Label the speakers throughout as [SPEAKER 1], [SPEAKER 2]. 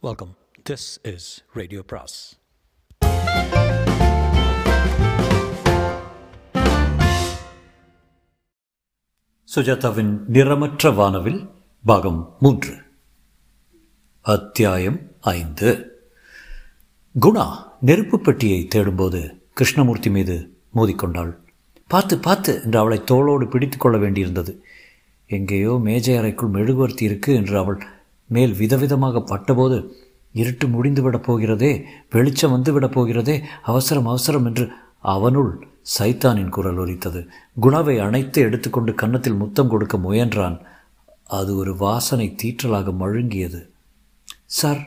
[SPEAKER 1] Welcome this is radio பிராஸ் சுஜாதாவின் நிறமற்ற வானவில் பாகம் மூன்று. அத்தியாயம் ஐந்து. குணா நெருப்பு பெட்டியை தேடும்போது கிருஷ்ணமூர்த்தி மீது மோதிக்கொண்டாள் பார்த்து பார்த்து என்று அவளை தோளோடு பிடித்து கொள்ள வேண்டியிருந்தது. எங்கேயோ மேஜை அறைக்குள் மெழுகுவர்த்தி இருக்கு என்று அவள் மேல் விதவிதமாக பட்டபோது இருட்டு முடிந்துவிடப் போகிறதே வெளிச்சம் வந்துவிடப் போகிறதே அவசரம் அவசரம் என்று அவனுள் சைத்தானின் குரல் ஒலித்தது. குணாவை அணைத்து எடுத்துக்கொண்டு கன்னத்தில் முத்தம் கொடுக்க முயன்றான். அது ஒரு வாசனை தீற்றலாக மழுங்கியது. சார்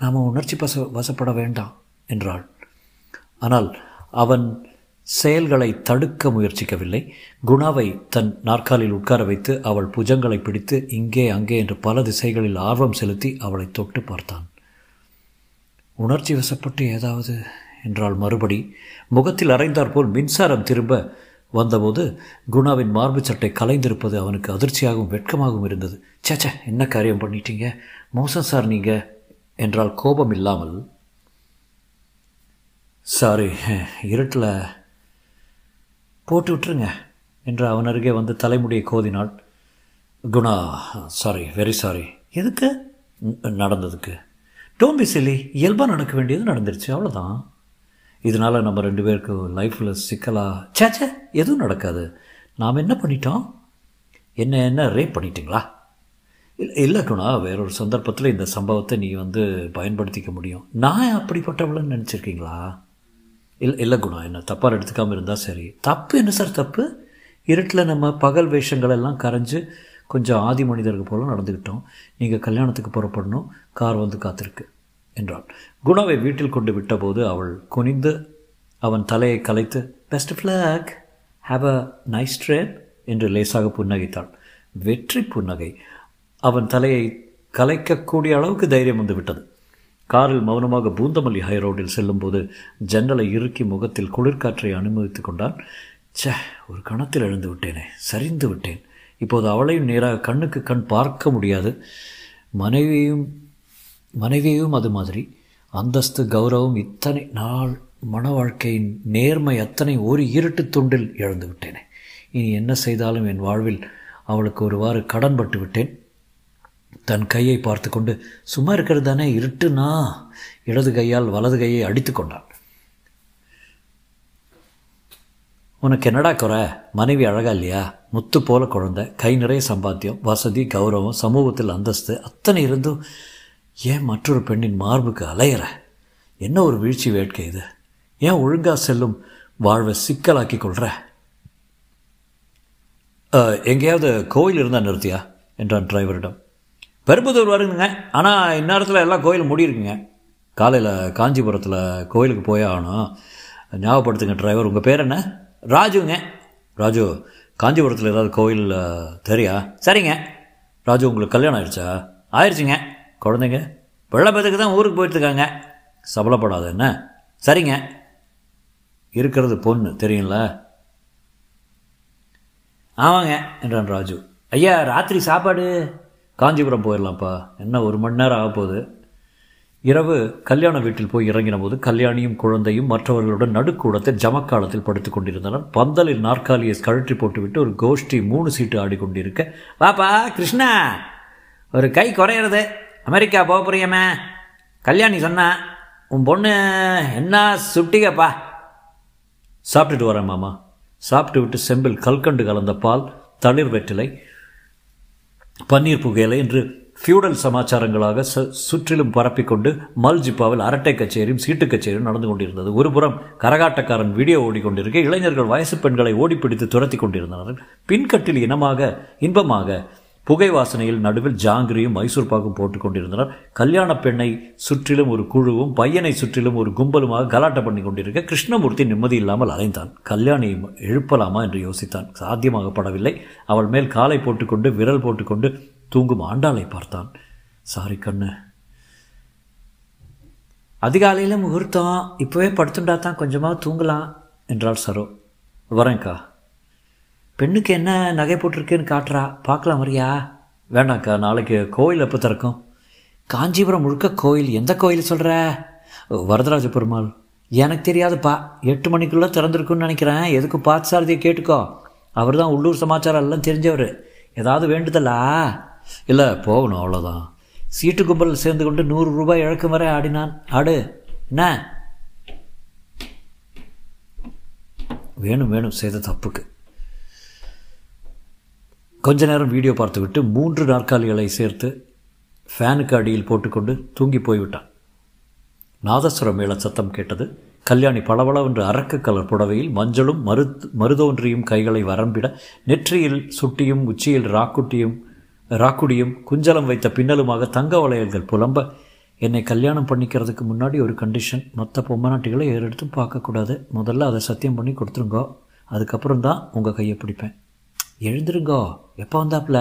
[SPEAKER 1] நாம் உணர்ச்சி பச வசப்பட வேண்டாம் என்றாள். ஆனால் அவன் செயல்களை தடுக்க முயற்சிக்கவில்லை. குணாவை தன் நாற்காலில் உட்கார வைத்து அவள் புஜங்களை பிடித்து இங்கே அங்கே என்று பல திசைகளில் ஆர்வம் செலுத்தி அவளை தொட்டு பார்த்தான். உணர்ச்சி வசப்பட்டு ஏதாவது என்றால் மறுபடி. முகத்தில் அரைந்தாற்போல் மின்சாரம் திரும்ப வந்தபோது குணாவின் மார்பு சட்டை கலைந்திருப்பது அவனுக்கு அதிர்ச்சியாகவும் வெட்கமாகவும் இருந்தது. சேச்சே என்ன காரியம் பண்ணிட்டீங்க? மோசம் சார் நீங்கள் என்றால் கோபம் இல்லாமல் சாரி இருட்டில் போட்டு விட்டுருங்க என்று அவன் அருகே வந்து தலைமுடியை கோதினாள். குணா சாரி வெரி சாரி எதுக்கு? நடந்ததுக்கு. டோம்பி சிலி இயல்பாக நடக்க வேண்டியது நடந்துருச்சு. அவ்வளோதான் இதனால் நம்ம ரெண்டு பேருக்கு லைஃப்பில் சிக்கலாக சேச்சே எதுவும் நடக்காது. நாம் என்ன பண்ணிட்டோம்? என்ன என்ன ரேப் பண்ணிட்டீங்களா? இல்லை இல்லை குணா வேறொரு சந்தர்ப்பத்தில் இந்த சம்பவத்தை நீ வந்து பயன்படுத்திக்க முடியும். நான் அப்படிப்பட்டவளன்னு நினச்சிருக்கீங்களா? இல்லை இல்லை குணா என்ன தப்பாக எடுத்துக்காமல் இருந்தால் சரி. தப்பு என்ன சார் தப்பு? இருட்டில் நம்ம பகல் வேஷங்கள் எல்லாம் கரைஞ்சு கொஞ்சம் ஆதி மனிதர்கள் போல நடந்துக்கிட்டோம் நீங்கள் கல்யாணத்துக்கு புறப்படணும். கார் வந்து காத்திருக்கு என்றாள் குணாவை வீட்டில் கொண்டு விட்டபோது அவள் குனிந்து அவன் தலையை கலைத்து best of luck have a nice train என்று லேசாக புன்னகைத்தாள். வெற்றி புன்னகை. அவன் தலையை கலைக்கக்கூடிய அளவுக்கு தைரியம் வந்து விட்டது. காரில் மௌனமாக பூந்தமல்லி ஹைரோடில் செல்லும்போது ஜன்னலை இறுக்கி முகத்தில் குளிர்காற்றை அனுமதித்து கொண்டான். சே ஒரு கணத்தில் எழுந்து விட்டேனே சரிந்து விட்டேன். இப்போது அவளையும் நேராக கண்ணுக்கு கண் பார்க்க முடியாது. மனைவியும் மனைவியும் அது மாதிரி. அந்தஸ்து கௌரவம் இத்தனை நாள் மன வாழ்க்கையின் நேர்மை அத்தனை ஒரு இருட்டு துண்டில் இழந்து விட்டேனே. இனி என்ன செய்தாலும் என் வாழ்வில் அவளுக்கு ஒருவாறு கடன்பட்டு விட்டேன். தன் கையை பார்த்து கொண்டு சும்மா இருக்கிறது தானே இருட்டுனா? இடது கையால் வலது கையை அடித்து கொண்டான். உனக்கு என்னடா குறை? மனைவி அழகா இல்லையா? முத்து போல குழந்தை கை நிறைய சம்பாத்தியம் வசதி கௌரவம் சமூகத்தில் அந்தஸ்து அத்தனை இருந்தும் ஏன் மற்றொரு பெண்ணின் மார்புக்கு அலையிற? என்ன ஒரு வீழ்ச்சி வேட்கை இது? ஏன் ஒழுங்காக செல்லும் வாழ்வை சிக்கலாக்கி கொள்கிற எங்கேயாவது கோயில் இருந்தால் நிறுத்தியா? என்றான் டிரைவரிடம். பெரும்புதூர் வருங்க. ஆனால் இந்நேரத்தில் எல்லாம் கோயில் முடியிருக்குங்க. காலையில் காஞ்சிபுரத்தில் கோயிலுக்கு போயே ஆகணும். ஞாபகப்படுத்துங்க டிரைவர் உங்கள் பேர் என்ன? ராஜுங்க. ராஜு காஞ்சிபுரத்தில் ஏதாவது கோயில் தெரியா? சரிங்க. ராஜு உங்களுக்கு கல்யாணம் ஆயிடுச்சா? ஆயிடுச்சுங்க. குழந்தைங்க? வெள்ளப்பத்துக்கு தான் ஊருக்கு போயிட்டுருக்காங்க. சபலப்படாத என்ன? சரிங்க. இருக்கிறது பொண்ணு தெரியுங்களா ஆமாங்க என்றான் ராஜு. ஐயா ராத்திரி சாப்பாடு? காஞ்சிபுரம் போயிடலாம்ப்பா. என்ன ஒரு மணி நேரம் ஆக போகுது இரவு கல்யாண வீட்டில் போய் இறங்கின போது கல்யாணியும் குழந்தையும் மற்றவர்களுடன் நடுக்கூடத்தில் ஜமக்காலத்தில் படுத்து கொண்டிருந்தனர். பந்தலில் நாற்காலியை கழற்றி போட்டுவிட்டு ஒரு கோஷ்டி மூணு சீட்டு ஆடிக்கொண்டிருக்க வாப்பா கிருஷ்ணா ஒரு கை குறையிறது. அமெரிக்கா போக போறியம்மா. கல்யாணி சொன்னா உன் பொண்ணு என்ன சுட்டிகப்பா? சாப்பிட்டுட்டு வரேன் மாமா. சாப்பிட்டு விட்டு செம்பில் கல்கண்டு கலந்த பால் தளிர் வெற்றிலை பன்னீர் புகையிலை என்று ஃபியூடல் சமாச்சாரங்களாக ச சுற்றிலும் பரப்பிக்கொண்டு மல்ஜிப்பாவில் அரட்டை கச்சேரியும் சீட்டு கச்சேரியும் நடந்து கொண்டிருந்தது. ஒருபுறம் கரகாட்டக்காரன் வீடியோ ஓடிக்கொண்டிருக்க இளைஞர்கள் வயசு பெண்களை ஓடிப்பிடித்து துரத்தி கொண்டிருந்தனர் பின்கட்டில் இனமாக இன்பமாக புகை வாசனையில் நடுவில் ஜாங்கிரியும் மைசூர் பாக்கும் போட்டு கொண்டிருந்தனர். கல்யாண பெண்ணை சுற்றிலும் ஒரு குழுவும் பையனை சுற்றிலும் ஒரு கும்பலுமாக கலாட்டம் பண்ணி கொண்டிருக்க கிருஷ்ணமூர்த்தி நிம்மதி இல்லாமல் அலைந்தான். கல்யாணி எழுப்பலாமா என்று யோசித்தான். சாத்தியமாகப்படவில்லை அவள் மேல் காலை போட்டுக்கொண்டு விரல் போட்டுக்கொண்டு தூங்கும் ஆண்டாளை பார்த்தான். சாரி கண்ணு. அதிகாலையில் முகூர்த்தம். இப்போவே படுத்துண்டா தான் கொஞ்சமாக தூங்கலாம் என்றாள் சரோ. வரேன்க்கா. பெண்ணுக்கு என்ன நகை போட்டிருக்குன்னு காட்டுறா. பார்க்கலாம் வரியா. வேணாக்கா நாளைக்கு கோயில் எப்போ திறக்கும்? காஞ்சிபுரம் முழுக்க கோயில். எந்த கோயில் சொல்கிற வரதராஜ பெருமாள். எனக்கு தெரியாதுப்பா. எட்டு மணிக்குள்ளே திறந்துருக்குன்னு நினைக்கிறேன். எதுக்கும் பார்த்து சாரதியை கேட்டுக்கோ. அவர் தான் உள்ளூர் சமாச்சாரம் எல்லாம் தெரிஞ்சவர். ஏதாவது வேண்டுதலா? இல்லை போகணும் அவ்வளோதான் சீட்டு கும்பல் சேர்ந்து கொண்டு நூறு ரூபாய் இழக்கும் வரை ஆடினான். ஆடு என்ன? வேணும் வேணும். செய்த தப்புக்கு. கொஞ்ச நேரம் வீடியோ பார்த்துவிட்டு மூன்று நாற்காலிகளை சேர்த்து ஃபேனுக்கு அடியில் போட்டுக்கொண்டு தூங்கி போய்விட்டான். நாதஸ்வர மேள சத்தம் கேட்டது. கல்யாணி பளபளவென்று அரக்கு கலர் புடவையில் மஞ்சளும் மரு மருதோன்றியும் கைகளை வரம்பிட நெற்றியில் சுட்டியும் உச்சியில் ராக்குட்டியும் ராக்குடியும் குஞ்சலம் வைத்த பின்னலுமாக தங்க வளையல்கள் புலம்ப என்னை கல்யாணம் பண்ணிக்கிறதுக்கு முன்னாடி ஒரு கண்டிஷன் மொத்த பொம்மநாட்டிகளை ஏறெடுத்து பார்க்கக்கூடாது. முதல்ல அதை சத்தியம் பண்ணி கொடுத்துருங்கோ. அதுக்கப்புறம் தான் உங்கள் கையை பிடிப்பேன். எழுந்துருங்கோ. எப்போ வந்தாப்புல?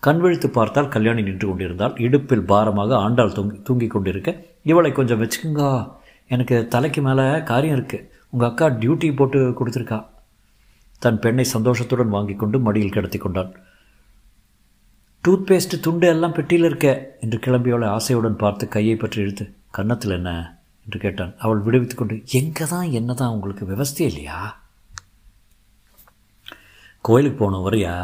[SPEAKER 1] கண்விழித்து பார்த்தால் கல்யாணி நின்று கொண்டிருந்தால் இடுப்பில் பாரமாக ஆண்டாள் தூங்கி தூங்கி கொண்டிருக்க. இவளை கொஞ்சம் வச்சுக்கோங்க. எனக்கு தலைக்கு மேலே காரியம் இருக்குது உங்கள் அக்கா டியூட்டி போட்டு கொடுத்துருக்கா. தன் பெண்ணை சந்தோஷத்துடன் வாங்கி கொண்டு மடியில் கிடத்தி கொண்டான் டூத் பேஸ்ட்டு துண்டு எல்லாம் பெட்டியில் இருக்க என்று கிளம்பியவளை ஆசையுடன் பார்த்து கையை பற்றி இழுத்து கன்னத்தில் என்ன? என்று கேட்டான். அவள் விடுவித்து கொண்டு எங்கே தான் என்ன தான் உங்களுக்கு விவஸ்தையே இல்லையா? கோயிலுக்கு போகணும் வரியா?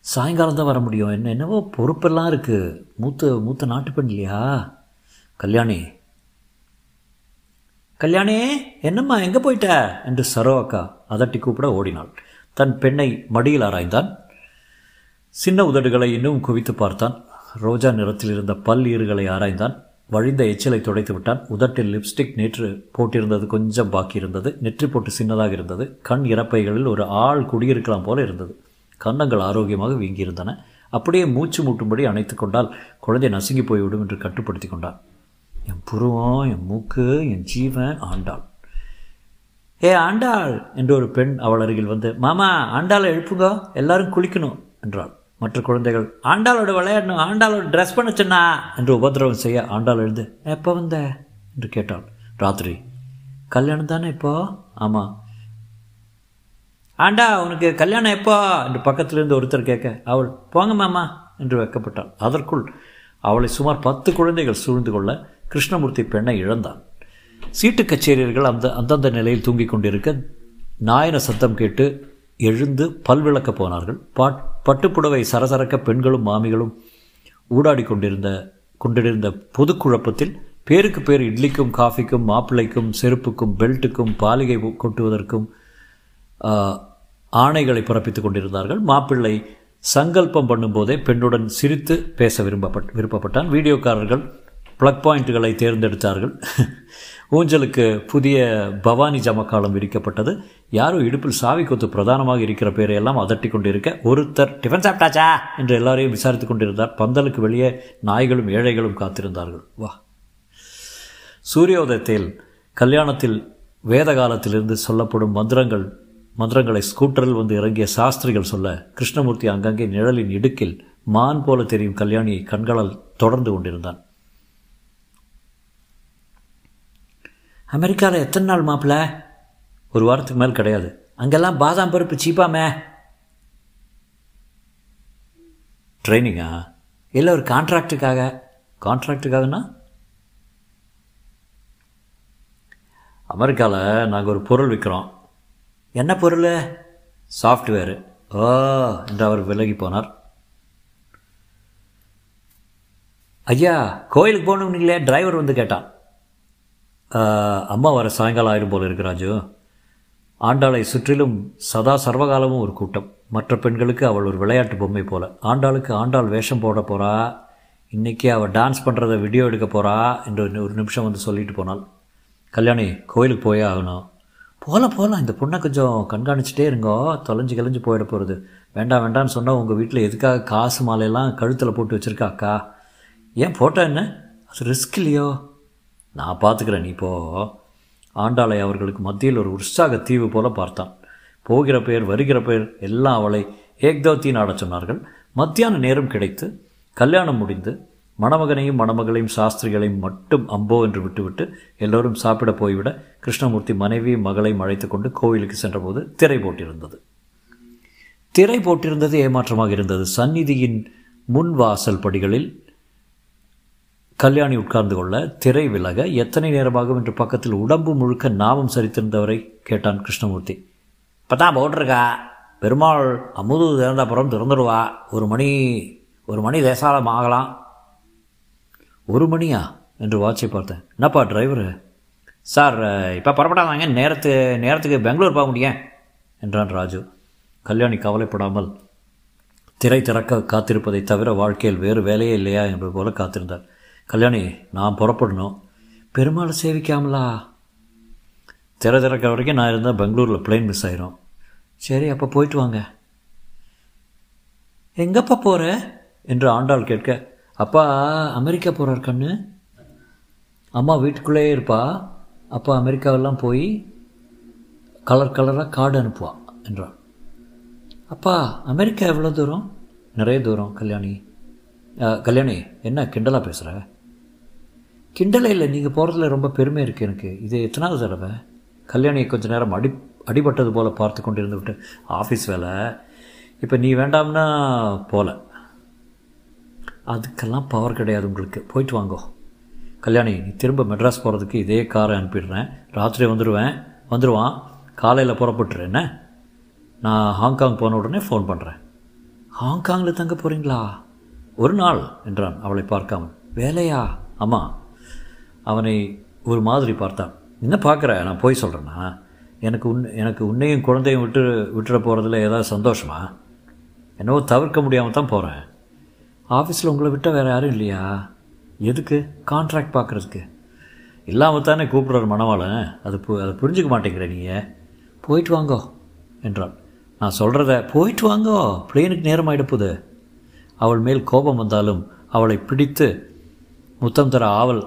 [SPEAKER 1] சாயங்காலம் தான் வர முடியும். என்ன என்னவோ பொறுப்பெல்லாம் இருக்குது மூத்த மூத்த நாட்டு பெண் இல்லையா? கல்யாணி. கல்யாணி என்னம்மா எங்கே போயிட்ட? என்று சரோ அக்கா அதட்டி கூப்பிட ஓடினாள். தன் பெண்ணை மடியில் ஆராய்ந்தான். சின்ன உதடுகளை இன்னும் குவித்து பார்த்தான். ரோஜா நிறத்தில் இருந்த பல் ஈறுகளை ஆராய்ந்தான். வழிந்த எச்சிலை துடைத்து விட்டான். உதட்டில் லிப்ஸ்டிக் நேற்று போட்டிருந்தது கொஞ்சம் பாக்கி இருந்தது. நெற்றி போட்டு சின்னதாக இருந்தது. கண் இறப்பைகளில் ஒரு ஆள் குடியிருக்கலாம் போல இருந்தது. கன்னங்கள் ஆரோக்கியமாக வீங்கியிருந்தன. அப்படியே மூச்சு மூட்டும்படி அணைத்து கொண்டால் குழந்தை நசுங்கி போய்விடும் என்று கட்டுப்படுத்தி கொண்டான். என் புருவம் என் மூக்கு என் ஜீவன் ஆண்டாள். ஏ ஆண்டாள்! என்று ஒரு பெண் அவள் அருகில் வந்து மாமா ஆண்டாளை எழுப்புங்க. எல்லாரும் குளிக்கணும் என்றாள். மற்ற குழந்தைகள் ஆண்டாளோட விளையாடணும் ஆண்டாளோட ட்ரெஸ் பண்ண என்று உபதிரவம் செய்ய ஆண்டாள் எழுந்து எப்போ வந்த? என்று கேட்டாள். ராத்திரி. கல்யாணம் தானே இப்போ? ஆமாம் ஆண்டா உனக்கு கல்யாணம் எப்போ? என்று பக்கத்திலிருந்து ஒருத்தர் கேட்க அவள் போங்க மாமா என்று வைக்கப்பட்டாள். அதற்குள் அவளை சுமார் பத்து குழந்தைகள் சூழ்ந்து கொள்ள கிருஷ்ணமூர்த்தி பெண்ணை இழந்தான். சீட்டு கச்சேரியர்கள் அந்த அந்தந்த நிலையில் தூங்கிக் கொண்டிருக்க நாயன சத்தம் கேட்டு எழுந்து பல்விளக்க போனார்கள். பாட் பட்டுப்புடவை சரசரக்க பெண்களும் மாமிகளும் ஊடாடி கொண்டிருந்த கொண்டிருந்த பொது குழப்பத்தில் பேருக்கு பேர் இட்லிக்கும் காஃபிக்கும் மாப்பிள்ளைக்கும் செருப்புக்கும் பெல்ட்டுக்கும் பாலிகை கொட்டுவதற்கும் ஆணைகளை பிறப்பித்துக் கொண்டிருந்தார்கள். மாப்பிள்ளை சங்கல்பம் பண்ணும்போதே பெண்ணுடன் சிரித்து பேச விரும்பப்பட் விருப்பப்பட்டான். வீடியோக்காரர்கள் ப்ளக் பாயிண்ட்டுகளை தேர்ந்தெடுத்தார்கள். ஊஞ்சலுக்கு புதிய பவானி ஜமக்காலம் விரிக்கப்பட்டது. யாரோ இடுப்பில் சாவி கொத்து பிரதானமாக இருக்கிற பேரையெல்லாம் அதட்டி கொண்டிருக்க ஒருத்தர் டிஃபன் சாப்பிட்டாச்சா என்று எல்லாரையும் விசாரித்து கொண்டிருந்தார். பந்தலுக்கு வெளியே நாய்களும் ஏழைகளும் காத்திருந்தார்கள். வா. சூரியோதயத்தில் கல்யாணத்தில் வேத காலத்திலிருந்து சொல்லப்படும் மந்திரங்கள் மந்திரங்களை ஸ்கூட்டரில் வந்து இறங்கிய சாஸ்திரிகள் சொல்ல கிருஷ்ணமூர்த்தி அங்கங்கே நிழலின் இடுக்கில் மான் போல தெரியும் கல்யாணியை கண்களால் தொடர்ந்து கொண்டிருந்தான். அமெரிக்காவில் எத்தனை நாள் மாப்பிள்ள? ஒரு வாரத்துக்கு மேல் கிடையாது. அங்கெல்லாம் பாதாம் பருப்பு சீப்பாமே ட்ரைனிங்கா இல்லை ஒரு கான்ட்ராக்டுக்காக கான்ட்ராக்டுக்காகனா அமெரிக்காவில் நாங்கள் ஒரு பொருள் விற்கிறோம் என்ன பொருள்? சாஃப்ட்வேரு ஓ என்று அவர் விலகி போனார். ஐயா கோயிலுக்கு போகணுங்களே டிரைவர் வந்து கேட்டான். அம்மா வர சாயங்காலம் ஆயிரும் போல இருக்கு ராஜு. ஆண்டாளை சுற்றிலும் சதா சர்வகாலமும் ஒரு கூட்டம். மற்ற பெண்களுக்கு அவள் ஒரு விளையாட்டு பொம்மை போல. ஆண்டாளுக்கு ஆண்டாள் வேஷம் போட போகிறா இன்றைக்கி அவள் டான்ஸ் பண்ணுறத வீடியோ எடுக்க போகிறா என்று ஒரு நிமிஷம் வந்து சொல்லிட்டு போனாள். கல்யாணி கோயிலுக்கு போயே ஆகணும். போகலாம் போகலாம் இந்த பொண்ணை கொஞ்சம் கண்காணிச்சிட்டே இருங்கோ. தொலைஞ்சு கிளைஞ்சு போயிட போகிறது வேண்டாம் வேண்டாம்னு சொன்னால் உங்கள் வீட்டில் எதுக்காக காசு மாலையெல்லாம் கழுத்தில் போட்டு வச்சுருக்கா அக்கா? ஏன் போட்டா என்ன? அது ரிஸ்க் இல்லையோ? நான் பார்த்துக்கிறேன் நீ இப்போ ஆண்டாளை அவர்களுக்கு மத்தியில் ஒரு உற்சாக தீவு போல பார்த்தான். போகிற பெயர் வருகிற பெயர் எல்லாம் அவளை ஏக்தவத்தி நாடச் சொன்னார்கள். மத்தியான நேரம் கிடைத்து கல்யாணம் முடிந்து மணமகனையும் மணமகளையும் சாஸ்திரிகளையும் மட்டும் அம்போ என்று விட்டுவிட்டு எல்லோரும் சாப்பிட போய்விட கிருஷ்ணமூர்த்தி மனைவியும் மகளையும் அழைத்து கொண்டு கோவிலுக்கு சென்றபோது திரை போட்டிருந்தது. திரை போட்டிருந்தது ஏமாற்றமாக இருந்தது. சந்நிதியின் முன் வாசல் படிகளில் கல்யாணி உட்கார்ந்து கொள்ள திரை விலக எத்தனை நேரமாகும் என்று பக்கத்தில் உடம்பு முழுக்க நாமம் சரித்திருந்தவரை கேட்டான் கிருஷ்ணமூர்த்தி. இப்போ தான் போட்டிருக்கா? பெருமாள் அமுது திறந்தப்புறம் திறந்துடுவா. ஒரு மணி ஒரு மணி தேசாலம் ஆகலாம். ஒரு மணியா? என்று வாட்சை பார்த்தேன். என்னப்பா டிரைவரு? சார் இப்போ புறப்படாதாங்க. நேரத்து நேரத்துக்கு பெங்களூர் போக முடியும். என்றான் ராஜு. கல்யாணி கவலைப்படாமல் திரை திறக்க காத்திருப்பதை தவிர வாழ்க்கையில் வேறு வேலையே இல்லையா என்பது போல காத்திருந்தார். கல்யாணி நான் புறப்படணும். பெருமாளை சேவிக்காமலா? திற திறக்க வரைக்கும் நான் இருந்தால் பெங்களூரில் பிளேன் மிஸ் ஆயிரும். சரி அப்போ போயிட்டு வாங்க. எங்கப்பா போகிற என்று ஆண்டாள் கேட்க அப்பா அமெரிக்கா போகிறார் கண்ணு. அம்மா வீட்டுக்குள்ளேயே இருப்பா. அப்பா அமெரிக்காவெல்லாம் போய் கலர் கலராக கார்டு அனுப்புவா என்றான் அப்பா அமெரிக்கா எவ்வளோ தூரம்? நிறைய தூரம் கல்யாணி. கல்யாணி என்ன கிண்டலாக பேசுகிற கிண்டலே இல்லை நீங்கள் போகிறதுல ரொம்ப பெருமை இருக்குது எனக்கு. இது எத்தனாவது தடவை? கல்யாணியை கொஞ்ச நேரம் அடி அடிபட்டது போல் பார்த்து கொண்டு விட்டு ஆஃபீஸ் வேலை. இப்போ நீ வேண்டாம்னா போகல அதுக்கெல்லாம் பவர் கிடையாது உங்களுக்கு. போயிட்டு வாங்கோ. கல்யாணி நீ திரும்ப மெட்ராஸ் போகிறதுக்கு இதே காரை அனுப்பிடுறேன். ராத்திரி வந்துடுவேன் வந்துடுவான் காலையில் புறப்பட்டுரு என்ன? நான் ஹாங்காங் போன உடனே ஃபோன் பண்ணுறேன் ஹாங்காங்கில் தங்க போகிறீங்களா ஒரு நாள் என்றான் அவளை பார்க்காமல். வேலையா? ஆமாம் அவனை ஒரு மாதிரி பார்த்தான். என்ன பார்க்குற? நான் போய் சொல்கிறேன்னா எனக்கு உன் எனக்கு உன்னையும் குழந்தையும் விட்டு விட்டுற போகிறதுல ஏதாவது சந்தோஷமா? என்னவோ தவிர்க்க முடியாமல் தான் போகிறேன் ஆஃபீஸில் உங்களை விட்டால் வேறு யாரும் இல்லையா? எதுக்கு? கான்ட்ராக்ட் பார்க்குறதுக்கு இல்லாமல் தானே கூப்பிடுறாரு மணவாளன். அது பு அதை புரிஞ்சுக்க மாட்டேங்கிற நீங்கள் போயிட்டு வாங்கோ என்றாள் நான் சொல்கிறத போயிட்டு வாங்கோ. பிளேனுக்கு நேரம் ஆகிடப்போகுது அவள் மேல் கோபம் வந்தாலும் அவளை பிடித்து முத்தம் தர ஆவல்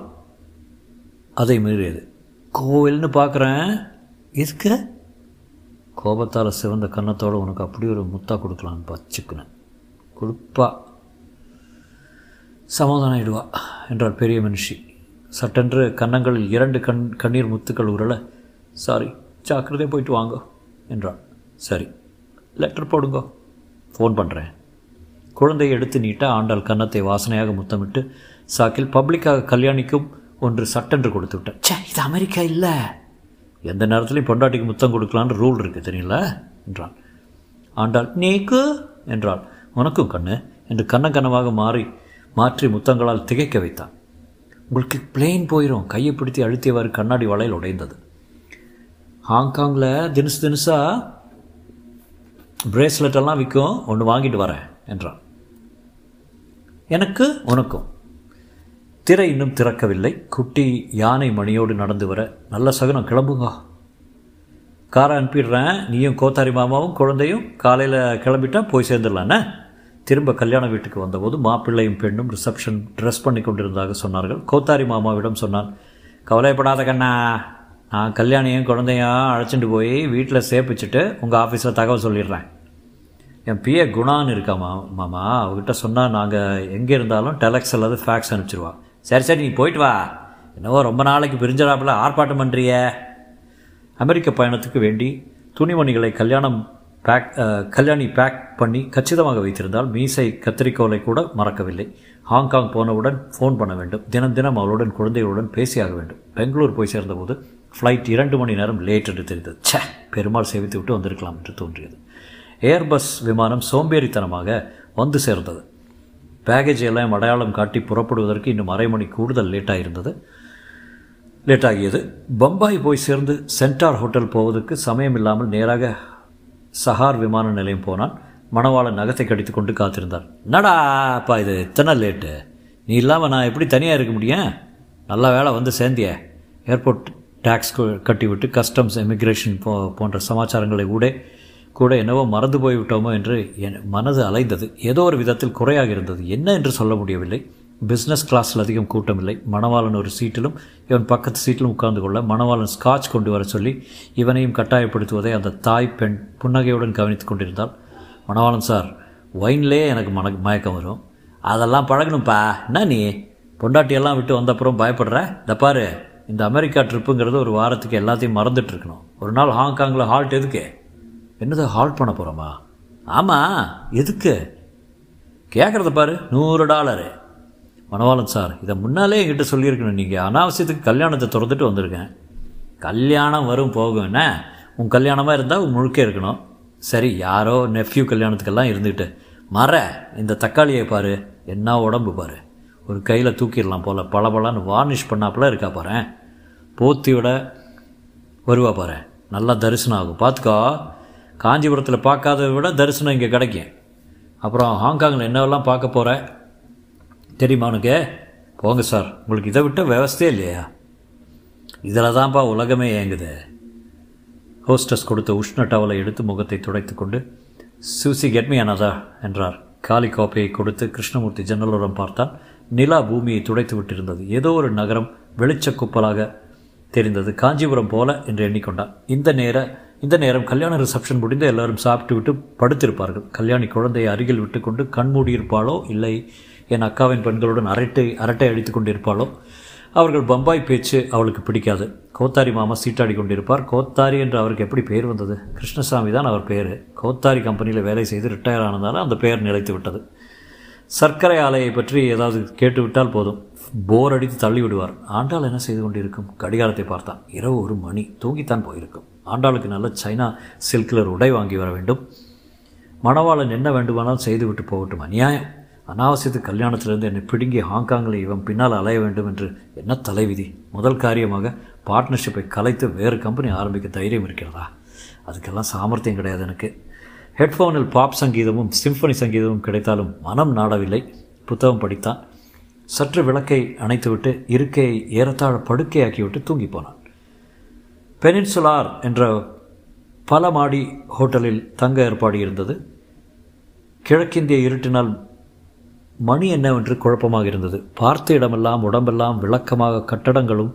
[SPEAKER 1] அதை மீறியது. கோவில்னு பார்க்குறேன். எதுக்கு? கோபத்தால் சிவந்த கன்னத்தோடு உனக்கு அப்படி ஒரு முத்தா கொடுக்கலான்னு பச்சுக்குனேன். கொடுப்பா. சமாதானம் ஆயிடுவா என்றாள் பெரிய மனுஷி. சட்டென்று கன்னங்களில் இரண்டு கண் கண்ணீர் முத்துக்கள் உருள சாரி ஜாக்கிரதையாக போயிட்டு வாங்கோ என்றாள். சரி லெட்டர் போடுங்கோ. ஃபோன் பண்ணுறேன் குழந்தையை எடுத்து நீட்ட ஆண்டாள் கன்னத்தை வாசனையாக முத்தமிட்டு சாக்கில் பப்ளிக்காக கல்யாணிக்கும் ஒன்று சட்டென்று கொடுத்து விட்டேன் ச்சே இது அமெரிக்கா இல்லை. எந்த நேரத்துலையும் பொண்டாட்டிக்கு முத்தம் கொடுக்கலான்னு ரூல் இருக்குது தெரியல என்றான் ஆண்டாள் நீக்கு என்றாள். உனக்கும் கண்ணு என்று கண்ண கண்ணமாக மாறி மாற்றி முத்தங்களால் திகைக்க வைத்தான். உங்களுக்கு பிளேன் போயிடும் கையை பிடித்து அழுத்தியவாறு கண்ணாடி வளையல் உடைந்தது. ஹாங்காங்கில் தினசு தினசா பிரேஸ்லெட் எல்லாம் விற்கும் ஒன்று வாங்கிட்டு வரேன் என்றான் எனக்கு உனக்கும். திரை இன்னும் திறக்கவில்லை. குட்டி யானை மணியோடு நடந்து வர நல்ல சகுனம் கிளம்புங்க. காரை அனுப்பிடுறேன். நீயும் கோத்தாரி மாமாவும் குழந்தையும் காலையில் கிளம்பிட்டா போய் சேர்ந்துடலாண்ணே திரும்ப கல்யாண வீட்டுக்கு வந்தபோது மாப்பிள்ளையும் பெண்ணும் ரிசப்ஷன் ட்ரெஸ் பண்ணி கொண்டிருந்ததாக சொன்னார்கள். கோத்தாரி மாமாவிடம் சொன்னான் கவலைப்படாத கண்ணா. நான் கல்யாணியும் குழந்தையும் அழைச்சிட்டு போய் வீட்டில் சேர்ப்பிச்சுட்டு உங்கள் ஆஃபீஸில் தகவல் சொல்லிடுறேன். என் பிஏ குணான்னு இருக்கா மா மாமா. அவகிட்ட சொன்னால் நாங்கள் எங்கே இருந்தாலும் டெலக்ஸ் அல்லது ஃபேக்ஸ் அனுப்பிச்சிருவா. சரி சரி நீ போயிட்டு வா. என்னவோ ரொம்ப நாளைக்கு பிரிஞ்சராப்பில் ஆர்ப்பாட்டம் பண்ணுறிய அமெரிக்க பயணத்துக்கு வேண்டி துணிமணிகளை கல்யாணம் பேக் கல்யாணி பேக் பண்ணி கச்சிதமாக வைத்திருந்தால் மீசை கத்திரிக்கோலை கூட மறக்கவில்லை. ஹாங்காங் போனவுடன் ஃபோன் பண்ண வேண்டும். தினம் தினம் அவளுடன் குழந்தைகளுடன் பேசியாக வேண்டும். பெங்களூர் போய் சேர்ந்தபோது ஃப்ளைட் இரண்டு மணி நேரம் லேட் என்று தெரிந்தது. ச்சே பெருமாள் சேவித்து விட்டு வந்திருக்கலாம் என்று தோன்றியது. ஏர்பஸ் விமானம் சோம்பேறித்தனமாக வந்து சேர்ந்தது. பேக்கேஜ் எல்லாம் அடையாளம் காட்டி புறப்படுவதற்கு இன்னும் அரை மணி கூடுதல் லேட்டாக இருந்தது லேட்டாகியது பம்பாய் போய் சேர்ந்து சென்டார் ஹோட்டல் போவதற்கு சமயம் இல்லாமல் நேராக சஹார் விமான நிலையம் போனான். மணவாளன் நகத்தை கடித்து கொண்டு காத்திருந்தார். நடா அப்பா இது? இத்தனை லேட்டு நீ இல்லாமல் நான் எப்படி தனியாக இருக்க முடியும்? நல்ல வேலை வந்து சேர்ந்திய. ஏர்போர்ட் டேக்ஸ் கட்டிவிட்டு கஸ்டம்ஸ் இமிக்ரேஷன் போ போன்ற சமாச்சாரங்களை கூட கூட என்னவோ மறந்து போய்விட்டோமோ என்று என் மனது அலைந்தது. ஏதோ ஒரு விதத்தில் குறையாக இருந்தது. என்ன என்று சொல்ல முடியவில்லை. பிஸ்னஸ் கிளாஸில் அதிகம் கூட்டமில்லை. மணவாளன் ஒரு சீட்டிலும் இவன் பக்கத்து சீட்டிலும் உட்கார்ந்து கொள்ள மணவாளன் ஸ்காட்ச் கொண்டு வர சொல்லி இவனையும் கட்டாயப்படுத்துவதை அந்த தாய் பெண் புன்னகையுடன் கவனித்துக் கொண்டிருந்தாள். மணவாளன் சார் ஒயின்லேயே எனக்கு மன மயக்கம் வரும். அதெல்லாம் பழகணும்ப்பா என்ன நீ? பொண்டாட்டியெல்லாம் விட்டு வந்தப்புறம் பயப்படுற? இந்த பாரு இந்த அமெரிக்கா ட்ரிப்புங்கிறது ஒரு வாரத்துக்கு எல்லாத்தையும் மறந்துட்டு இருக்கணும். ஒரு நாள் ஹாங்காங்கில் ஹால்ட் எதுக்கு? என்னது ஹால்ட் பண்ண போகிறோமா ஆமாம் எதுக்கு? கேட்குறத பாரு நூறு டாலரு. மனவாளன் சார் இதை முன்னாலே என்கிட்ட சொல்லியிருக்கணும் நீங்கள் அனாவசியத்துக்கு கல்யாணத்தை திறந்துட்டு வந்திருக்கேன். கல்யாணம் வரும் போகும் என்ன? உன் கல்யாணமாக இருந்தால் உன் முழுக்க இருக்கணும். சரி யாரோ நெஃப்யூ கல்யாணத்துக்கெல்லாம் இருந்துக்கிட்டு மற இந்த தக்காளியை பாரு. என்ன உடம்பு பாரு. ஒரு கையில் தூக்கிடலாம் போல். பளபளன்னு வார்னிஷ் பண்ணாப்புல இருக்கா பாரு. போத்தியோட வருவா பாரு. நல்லா தரிசனம் ஆகும். பார்த்துக்கோ காஞ்சிபுரத்தில் பார்க்காததை விட தரிசனம் இங்கே கிடைக்கும். அப்புறம் ஹாங்காங்கில் என்னவெல்லாம் பார்க்க போகிற தெரியுமா உனக்கு? போங்க சார். உங்களுக்கு இதை விட்ட விவஸ்தே இல்லையா? இதில் தான்ப்பா உலகமே ஏங்குது. ஹோஸ்டஸ் கொடுத்த உஷ்ண டவலை எடுத்து முகத்தை துடைத்து கொண்டு சூசி கெட்மி அனதா என்றார். காலி கோப்பையை கொடுத்து கிருஷ்ணமூர்த்தி ஜன்னலோரம் பார்த்தால் நிலா பூமியை துடைத்து விட்டிருந்தது. ஏதோ ஒரு நகரம் வெளிச்ச குப்பலாக தெரிந்தது. காஞ்சிபுரம் போல என்று எண்ணிக்கொண்டான் இந்த நேர இந்த நேரம் கல்யாண ரிசப்ஷன் முடிந்து எல்லாரும் சாப்பிட்டு விட்டு படுத்திருப்பார்கள். கல்யாணி குழந்தையை அருகில் விட்டுக்கொண்டு கண்மூடியிருப்பாளோ இல்லை. என் அக்காவின் பெண்களுடன் அரட்டை அரட்டை அடித்து கொண்டிருப்பாளோ? அவர்கள் பம்பாய் பேச்சு அவளுக்கு பிடிக்காது. கோத்தாரி மாமா சீட்டாடி கொண்டிருப்பார். கோத்தாரி என்று அவருக்கு எப்படி பேர் வந்தது? கிருஷ்ணசாமி தான் அவர் பேர். கோத்தாரி கம்பெனியில் வேலை செய்து ரிட்டையர் ஆனதால் அந்த பெயர் நிலைத்து விட்டது. சர்க்கரை ஆலையை பற்றி ஏதாவது கேட்டுவிட்டால் போதும். போர் அடித்து தள்ளி விடுவார் ஆண்டாள் என்ன செய்து கொண்டிருக்கும்? கடிகாலத்தை பார்த்தான். இரவு ஒரு மணி. தூங்கித்தான் போயிருக்கும். ஆண்டாளுக்கு நல்ல சைனா சில்கில் உடை வாங்கி வர வேண்டும். மணவாளன் என்ன வேண்டுமானால் செய்துவிட்டு போகட்டும். அநியாயம். அனாவசியத்து கல்யாணத்திலிருந்து என்னை பிடுங்கி ஹாங்காங்கில் இவன் பின்னால் அலைய வேண்டும் என்று என்ன தலைவிதி? முதல் காரியமாக பார்ட்னர்ஷிப்பை கலைத்து வேறு கம்பெனி ஆரம்பிக்க தைரியம் இருக்கிறதா? அதுக்கெல்லாம் சாமர்த்தியம் கிடையாது எனக்கு. ஹெட்ஃபோனில் பாப் சங்கீதமும் சிம்பனி சங்கீதமும் கிடைத்தாலும் மனம் நாடவில்லை. புத்தகம் படித்தான். சற்று விளக்கை அணைத்துவிட்டு இருக்கையை ஏறத்தாழ படுக்கையாக்கிவிட்டு தூங்கி போனான். பெனின்சுலார் என்ற பல மாடி ஹோட்டலில் தங்க ஏற்பாடு இருந்தது. கிழக்கிந்திய இருட்டினால் மணி என்னவென்று குழப்பமாக இருந்தது. பார்த்த இடமெல்லாம் உடம்பெல்லாம் விளக்கமாக கட்டடங்களும்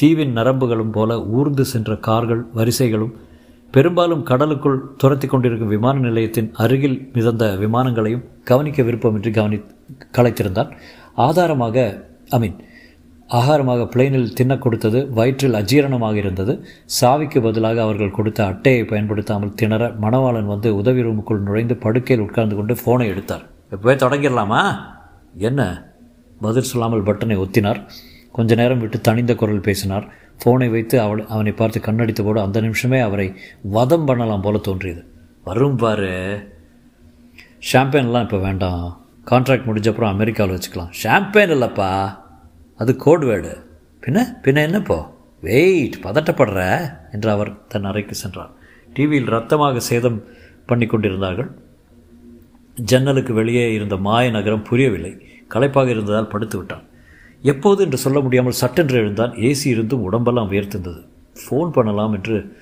[SPEAKER 1] தீவின் நரம்புகளும் போல ஊர்ந்து சென்ற கார்கள் வரிசைகளும் பெரும்பாலும் கடலுக்குள் துரத்தி கொண்டிருக்கும் விமான நிலையத்தின் அருகில் மிதந்த விமானங்களையும் கவனிக்க விருப்பமின்றி கவனி கலைத்திருந்தான் ஆதாரமாக ஐ மீன் ஆகாரமாக பிளேனில் தின்ன கொடுத்தது வயிற்றில் அஜீரணமாக இருந்தது. சாவிக்கு பதிலாக அவர்கள் கொடுத்த அட்டையை பயன்படுத்தாமல் திணற மணவாளன் வந்து உதவி ரூமுக்குள் நுழைந்து படுக்கையில் உட்கார்ந்து கொண்டு ஃபோனை எடுத்தார். எப்போவே தொடங்கிடலாமா? என்ன? பதில் சொல்லாமல் பட்டனை ஒத்தினார். கொஞ்ச நேரம் விட்டு தனிந்த குரல் பேசினார். ஃபோனை வைத்து அவள் அவனை பார்த்து கண்ணடித்த போது அந்த நிமிஷமே அவரை வதம் பண்ணலாம் போல தோன்றியது. வரும் பாரு. ஷாம்பேன்லாம் இப்போ வேண்டாம். கான்ட்ராக்ட் முடிஞ்சப்புறம் அமெரிக்காவில் வச்சுக்கலாம். ஷாம்பேன் இல்லைப்பா. அது கோட் வேர்டு. பின்ன பின்ன என்னப்போ? வெயிட் பதட்டப்படுற என்று அவர் தன் அறைக்கு சென்றார். டிவியில் ரத்தமாக சேதம் பண்ணி கொண்டிருந்தார்கள். ஜன்னலுக்கு வெளியே இருந்த மாய நகரம் புரியவில்லை. களைப்பாக இருந்ததால் படுத்து விட்டான். எப்போது என்று சொல்ல முடியாமல் சட்டென்று எழுந்தான். ஏசி இருந்தும் உடம்பெல்லாம் உயர்த்திருந்தது. ஃபோன் பண்ணலாம் என்று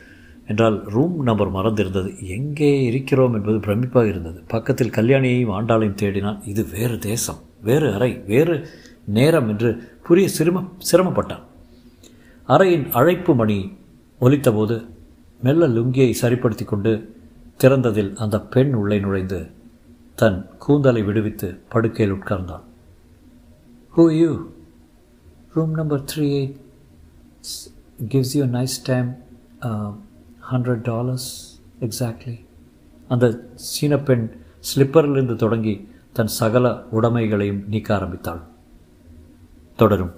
[SPEAKER 1] என்றால் ரூம் நம்பர் மறந்திருந்தது. எங்கே இருக்கிறோம் என்பது பிரமிப்பாக இருந்தது. பக்கத்தில் கல்யாணியையும் ஆண்டாளையும் தேடினான் இது வேறு தேசம் வேறு அறை வேறு நேரம் என்று புரிய சிரம சிரமப்பட்டான். அறையின் அழைப்பு மணி ஒலித்தபோது மெல்ல லுங்கியை சரிப்படுத்தி கொண்டு திறந்ததில் அந்த பெண் உள்ளே நுழைந்து தன் கூந்தலை விடுவித்து படுக்கையில் உட்கார்ந்தாள் who you room number three eight gives you nice time hundred dollars exactly அந்த சீனப்பெண் ஸ்லிப்பரிலிருந்து தொடங்கி தன் சகல உடைமைகளையும் நீக்க ஆரம்பித்தாள். தொடரும்.